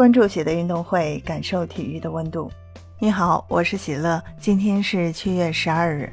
关注喜的运动会，感受体育的温度。你好，我是喜乐。今天是七月十二日。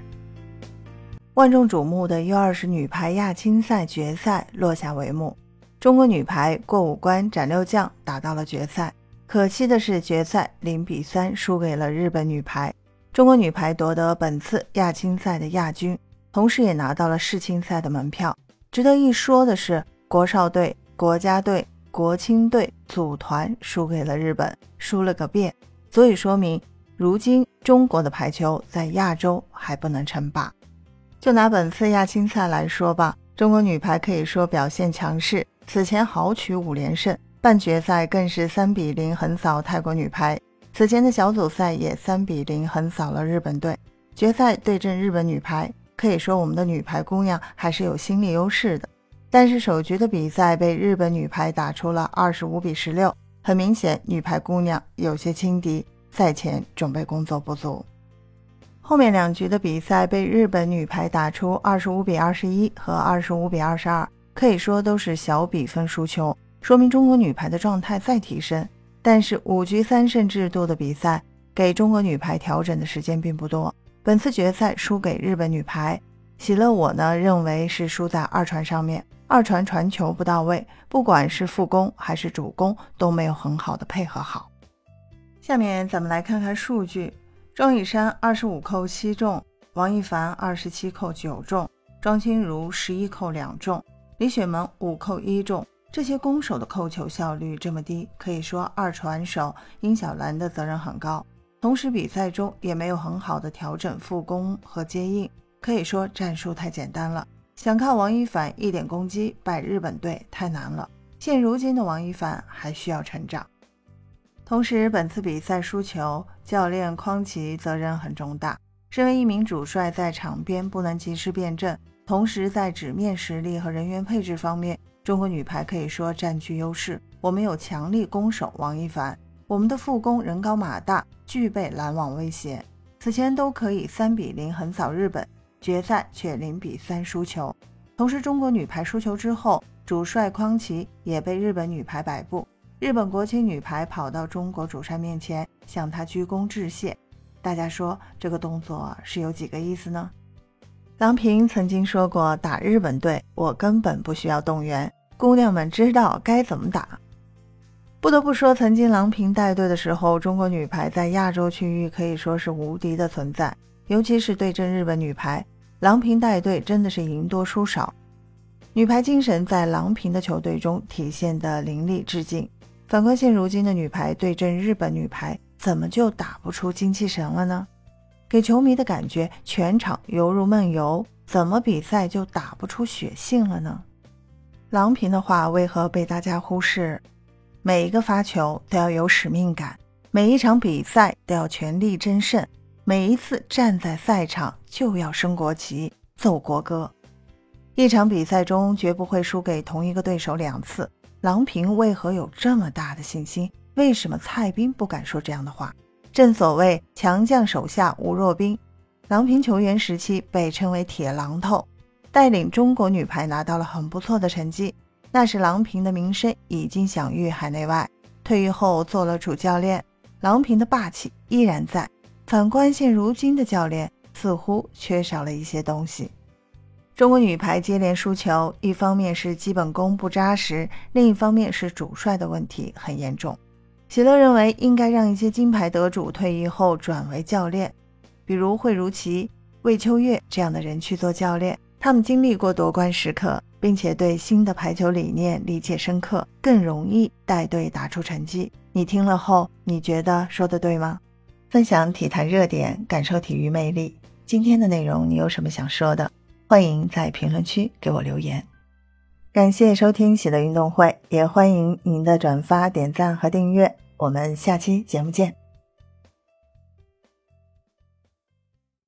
万众瞩目的 U 二十女排亚青赛决赛落下帷幕，中国女排过五关斩六将，打到了决赛。可惜的是，决赛零比三输给了日本女排。中国女排夺得本次亚青赛的亚军，同时也拿到了世青赛的门票。值得一说的是，国少队、国家队。国青队组团输给了日本，输了个遍，足以说明如今中国的排球在亚洲还不能称霸。就拿本次亚青赛来说吧，中国女排可以说表现强势，此前豪取五连胜，半决赛更是三比零横扫泰国女排，此前的小组赛也三比零横扫了日本队，决赛对阵日本女排，可以说我们的女排姑娘还是有心理优势的。但是首局的比赛被日本女排打出了二十五比十六，很明显女排姑娘有些轻敌，赛前准备工作不足。后面两局的比赛被日本女排打出二十五比二十一和二十五比二十二，可以说都是小比分输球，说明中国女排的状态在提升。但是五局三胜制度的比赛给中国女排调整的时间并不多，本次决赛输给日本女排，喜乐我呢认为是输在二传上面。二传传球不到位，不管是副攻还是主攻都没有很好的配合好。下面咱们来看看数据：庄以山二十五扣七中，王一凡二十七扣九中，庄心如十一扣两中，李雪萌五扣一中。这些攻手的扣球效率这么低，可以说二传手殷小兰的责任很高。同时比赛中也没有很好的调整副攻和接应，可以说战术太简单了。想靠王一凡一点攻击败日本队太难了。现如今的王一凡还需要成长。同时，本次比赛输球，教练匡奇责任很重大。身为一名主帅，在场边不能及时变阵，同时在纸面实力和人员配置方面，中国女排可以说占据优势。我们有强力攻手王一凡，我们的副攻人高马大，具备拦网威胁，此前都可以三比零横扫日本。决赛却零比三输球，同时中国女排输球之后，主帅匡奇也被日本女排摆布。日本国青女排跑到中国主帅面前向他鞠躬致谢，大家说这个动作是有几个意思呢？郎平曾经说过，打日本队我根本不需要动员，姑娘们知道该怎么打。不得不说，曾经郎平带队的时候，中国女排在亚洲区域可以说是无敌的存在。尤其是对阵日本女排，郎平带队真的是赢多输少。女排精神在郎平的球队中体现的淋漓尽。反观现如今的女排对阵日本女排，怎么就打不出精气神了呢？给球迷的感觉，全场犹如梦游。怎么比赛就打不出血性了呢？郎平的话为何被大家忽视？每一个发球都要有使命感，每一场比赛都要全力争胜。每一次站在赛场就要升国旗、奏国歌，一场比赛中绝不会输给同一个对手两次。郎平为何有这么大的信心？为什么蔡斌不敢说这样的话？正所谓强将手下无弱兵，郎平球员时期被称为铁榔头，带领中国女排拿到了很不错的成绩。那时郎平的名声已经享誉海内外。退役后做了主教练，郎平的霸气依然在。反观现如今的教练，似乎缺少了一些东西。中国女排接连输球，一方面是基本功不扎实，另一方面是主帅的问题很严重。喜乐认为，应该让一些金牌得主退役后转为教练，比如惠如琪、魏秋月这样的人去做教练。他们经历过夺冠时刻，并且对新的排球理念理解深刻，更容易带队打出成绩。你听了后，你觉得说的对吗？分享体坛热点，感受体育魅力。今天的内容你有什么想说的？欢迎在评论区给我留言。感谢收听喜乐运动会，也欢迎您的转发、点赞和订阅。我们下期节目见。